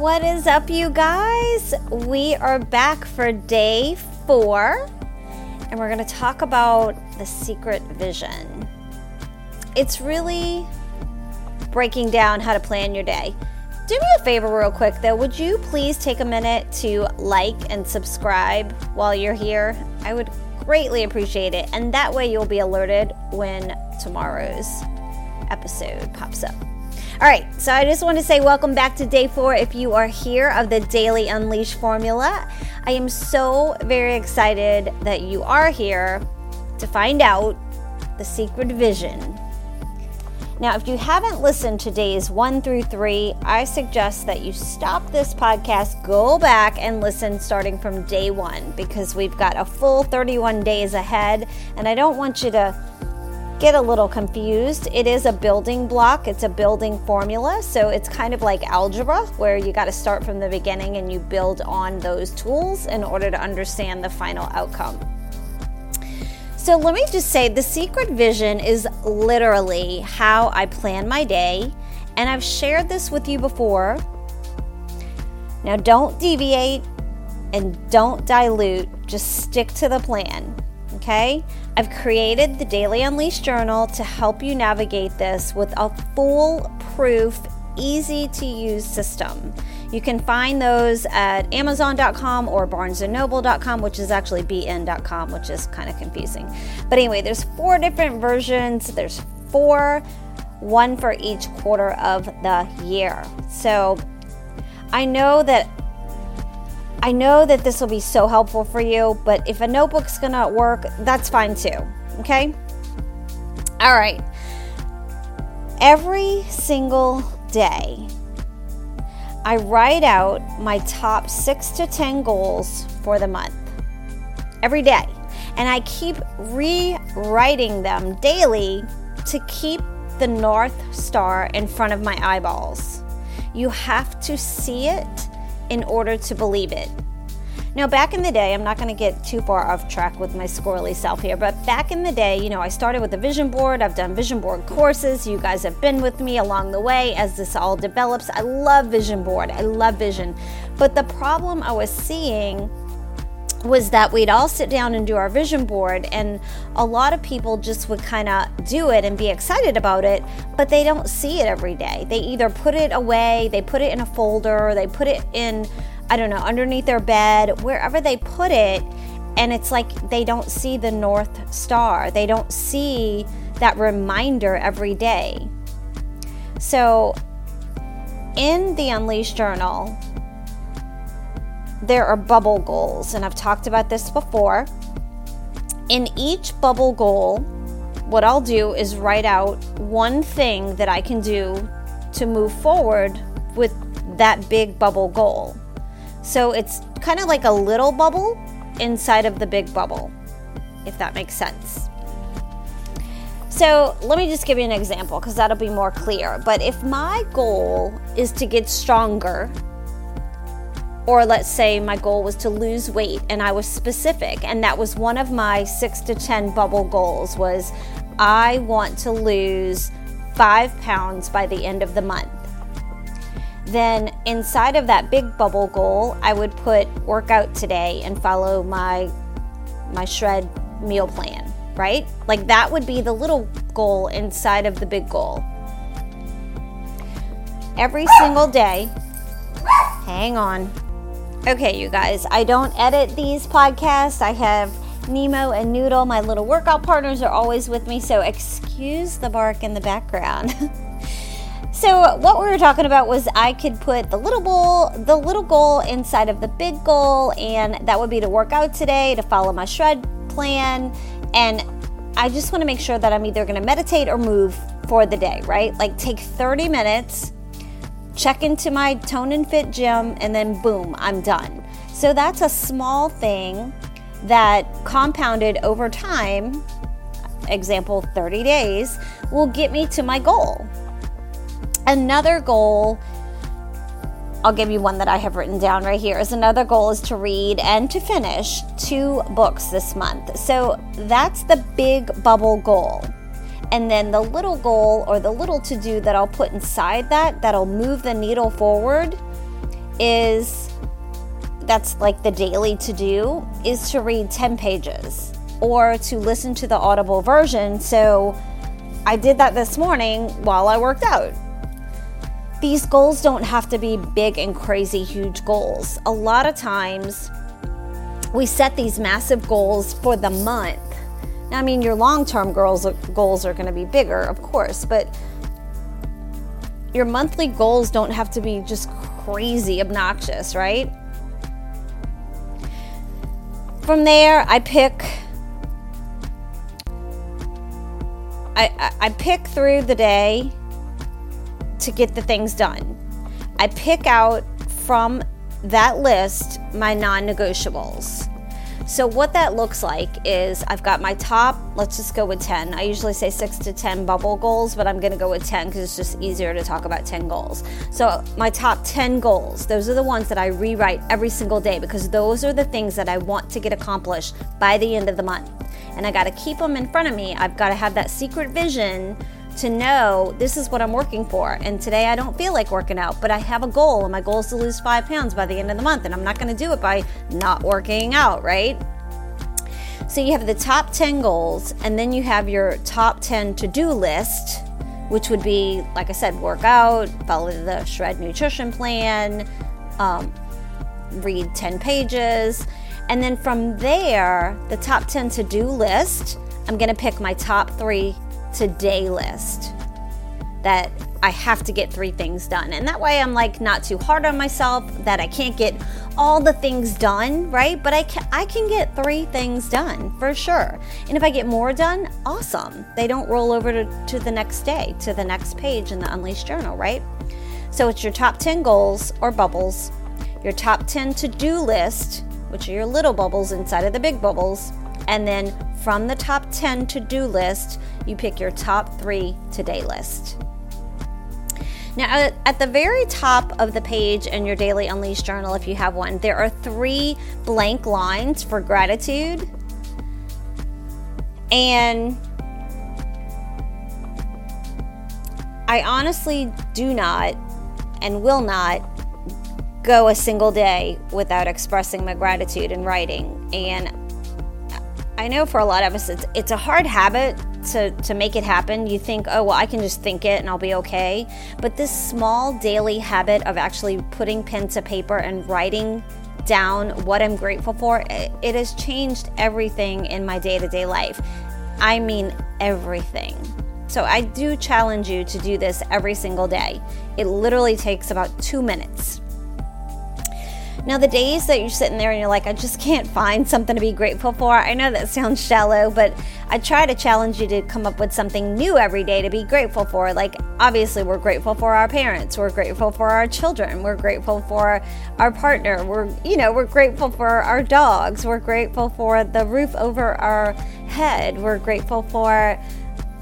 what is up, you guys? We are back for day four, and we're going to talk about the secret vision. It's really breaking down how to plan your day. Do me a favor, real quick, though. Would you please take a minute to like and subscribe while you're here? I would greatly appreciate it, and that way you'll be alerted when tomorrow's episode pops up. All right, so I just want to say welcome back to day four if you are here of the Daily Unleash formula. I am so very excited that you are here to find out the secret vision. Now, if you haven't listened to days one through three, I suggest that you stop this podcast, go back and listen starting from day one because we've got a full 31 days ahead, and I don't want you to get a little confused. It is a building block, it's a building formula. So it's kind of like algebra, where you got to start from the beginning and you build on those tools in order to understand the final outcome. So let me just say the secret vision is literally how I plan my day. And I've shared this with you before. Now, don't deviate and don't dilute, just stick to the plan okay? I've created the Daily Unleashed Journal to help you navigate this with a foolproof, easy to use system. You can find those at Amazon.com or BarnesandNoble.com, which is actually BN.com, which is kind of confusing. But anyway, there's four different versions. There's four, one for each quarter of the year. So I know that I know that this will be so helpful for you, but if a notebook's gonna work, that's fine too. Okay? All right. Every single day, I write out my top six to 10 goals for the month. Every day. And I keep rewriting them daily to keep the North Star in front of my eyeballs. You have to see it in order to believe it. Now, back in the day, I'm not going to get too far off track with my squirrely self here, but back in the day, you know, I started with a vision board. I've done vision board courses. You guys have been with me along the way as this all develops. I love vision board, I love vision. But the problem I was seeing was that we'd all sit down and do our vision board and a lot of people just would kind of do it and be excited about it but they don't see it every day they either put it away they put it in a folder they put it in I don't know, underneath their bed, wherever they put it. And it's like they don't see the North Star. They don't see that reminder every day. So, in the Unleashed Journal, there are bubble goals, and I've talked about this before. In each bubble goal, what I'll do is write out one thing that I can do to move forward with that big bubble goal. So it's kind of like a little bubble inside of the big bubble, if that makes sense. So let me just give you an example because that'll be more clear. But if my goal is to get stronger, or let's say my goal was to lose weight and I was specific, and that was one of my six to 10 bubble goals was I want to lose five pounds by the end of the month. Then inside of that big bubble goal, I would put workout today and follow my my shred meal plan, right? Like that would be the little goal inside of the big goal. Every single day. Hang on. Okay, you guys, I don't edit these podcasts. I have Nemo and Noodle, my little workout partners, are always with me, so excuse the bark in the background. So what we were talking about was I could put the little goal, the little goal inside of the big goal, and that would be to work out today, to follow my shred plan, and I just want to make sure that I'm either going to meditate or move for the day, right? Like take 30 minutes, check into my tone and fit gym, and then boom, I'm done. So that's a small thing that compounded over time, example 30 days, will get me to my goal. Another goal, I'll give you one that I have written down right here, is another goal is to read and to finish two books this month. So that's the big bubble goal. And then the little goal or the little to do that I'll put inside that, that'll move the needle forward, is that's like the daily to do is to read 10 pages or to listen to the audible version. So I did that this morning while I worked out. These goals don't have to be big and crazy huge goals. A lot of times we set these massive goals for the month. I mean, your long term goals, goals are going to be bigger, of course, but your monthly goals don't have to be just crazy obnoxious, right? From there, I pick I, I, pick through the day to get the things done. I pick out from that list my non negotiables. So, what that looks like is I've got my top, let's just go with 10. I usually say 6 to 10 bubble goals, but I'm going to go with 10 because it's just easier to talk about 10 goals. So, my top 10 goals, those are the ones that I rewrite every single day because those are the things that I want to get accomplished by the end of the month. And I got to keep them in front of me. I've got to have that secret vision to know this is what I'm working for. And today I don't feel like working out, but I have a goal, and my goal is to lose five pounds by the end of the month. And I'm not going to do it by not working out, right? So you have the top 10 goals, and then you have your top 10 to do list, which would be, like I said, work out, follow the Shred Nutrition Plan, um, read 10 pages. And then from there, the top 10 to do list, I'm going to pick my top three today list that I have to get three things done. And that way I'm like not too hard on myself that I can't get all the things done, right? But I can I can get three things done for sure. And if I get more done, awesome. They don't roll over to, to the next day, to the next page in the Unleashed Journal, right? So it's your top 10 goals or bubbles, your top 10 to-do list, which are your little bubbles inside of the big bubbles, and then from the top 10 to do list, you pick your top three today list. Now, at the very top of the page in your Daily Unleashed journal, if you have one, there are three blank lines for gratitude. And I honestly do not and will not go a single day without expressing my gratitude in writing. And I know for a lot of us, it's, it's a hard habit to, to make it happen. You think, oh, well, I can just think it and I'll be okay. But this small daily habit of actually putting pen to paper and writing down what I'm grateful for, it, it has changed everything in my day to day life. I mean, everything. So I do challenge you to do this every single day. It literally takes about two minutes. Now, the days that you're sitting there and you're like, I just can't find something to be grateful for, I know that sounds shallow, but I try to challenge you to come up with something new every day to be grateful for. Like, obviously, we're grateful for our parents, we're grateful for our children, we're grateful for our partner, we're, you know, we're grateful for our dogs, we're grateful for the roof over our head, we're grateful for,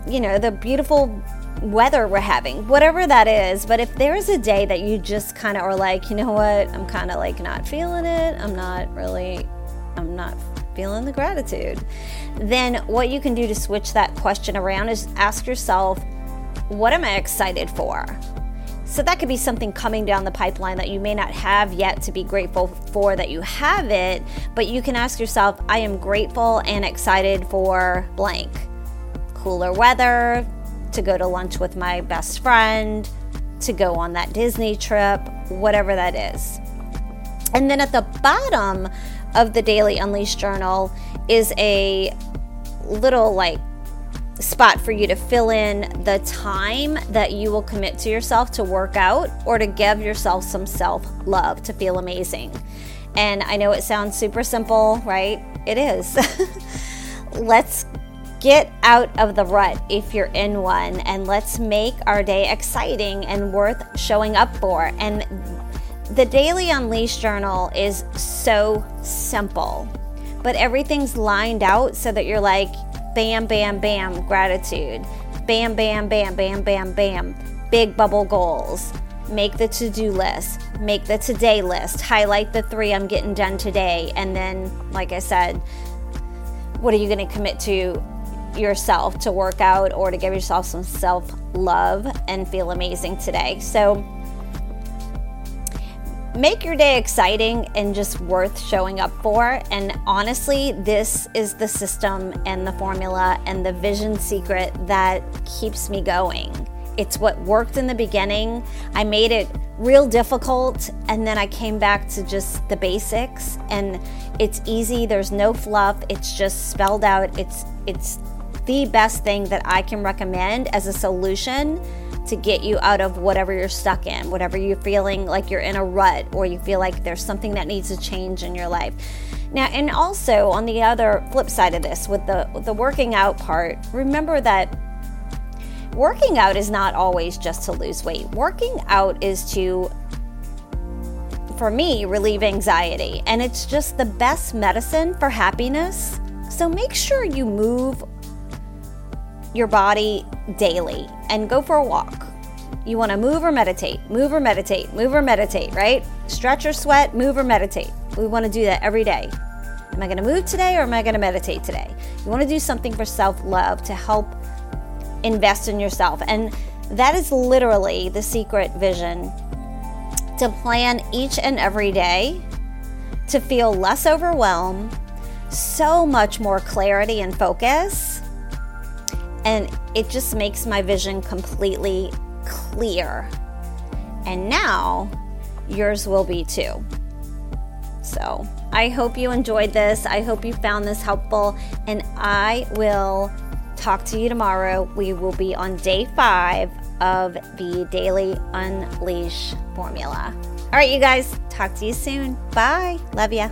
you know, the beautiful weather we're having, whatever that is. But if there's a day that you just kind of are like, you know what, I'm kind of like not feeling it, I'm not really, I'm not feeling the gratitude, then what you can do to switch that question around is ask yourself, what am I excited for? So that could be something coming down the pipeline that you may not have yet to be grateful for that you have it, but you can ask yourself, I am grateful and excited for blank. Cooler weather, to go to lunch with my best friend, to go on that Disney trip, whatever that is. And then at the bottom of the Daily Unleashed Journal is a little like spot for you to fill in the time that you will commit to yourself to work out or to give yourself some self love to feel amazing. And I know it sounds super simple, right? It is. Let's Get out of the rut if you're in one, and let's make our day exciting and worth showing up for. And the Daily Unleashed Journal is so simple, but everything's lined out so that you're like, bam, bam, bam, gratitude, bam, bam, bam, bam, bam, bam, big bubble goals. Make the to do list, make the today list, highlight the three I'm getting done today, and then, like I said, what are you going to commit to yourself to work out or to give yourself some self love and feel amazing today. So, make your day exciting and just worth showing up for. And honestly, this is the system and the formula and the vision secret that keeps me going. It's what worked in the beginning. I made it real difficult and then I came back to just the basics and it's easy. There's no fluff. It's just spelled out. It's it's the best thing that I can recommend as a solution to get you out of whatever you're stuck in, whatever you're feeling like you're in a rut or you feel like there's something that needs to change in your life. Now, and also on the other flip side of this, with the with the working out part, remember that working out is not always just to lose weight. Working out is to for me relieve anxiety, and it's just the best medicine for happiness. So make sure you move your body daily and go for a walk. You want to move or meditate, move or meditate, move or meditate, right? Stretch or sweat, move or meditate. We want to do that every day. Am I going to move today or am I going to meditate today? You want to do something for self love to help invest in yourself. And that is literally the secret vision to plan each and every day to feel less overwhelmed, so much more clarity and focus and it just makes my vision completely clear. And now yours will be too. So I hope you enjoyed this. I hope you found this helpful. And I will talk to you tomorrow. We will be on day five of the Daily Unleash formula. All right, you guys, talk to you soon. Bye. Love ya.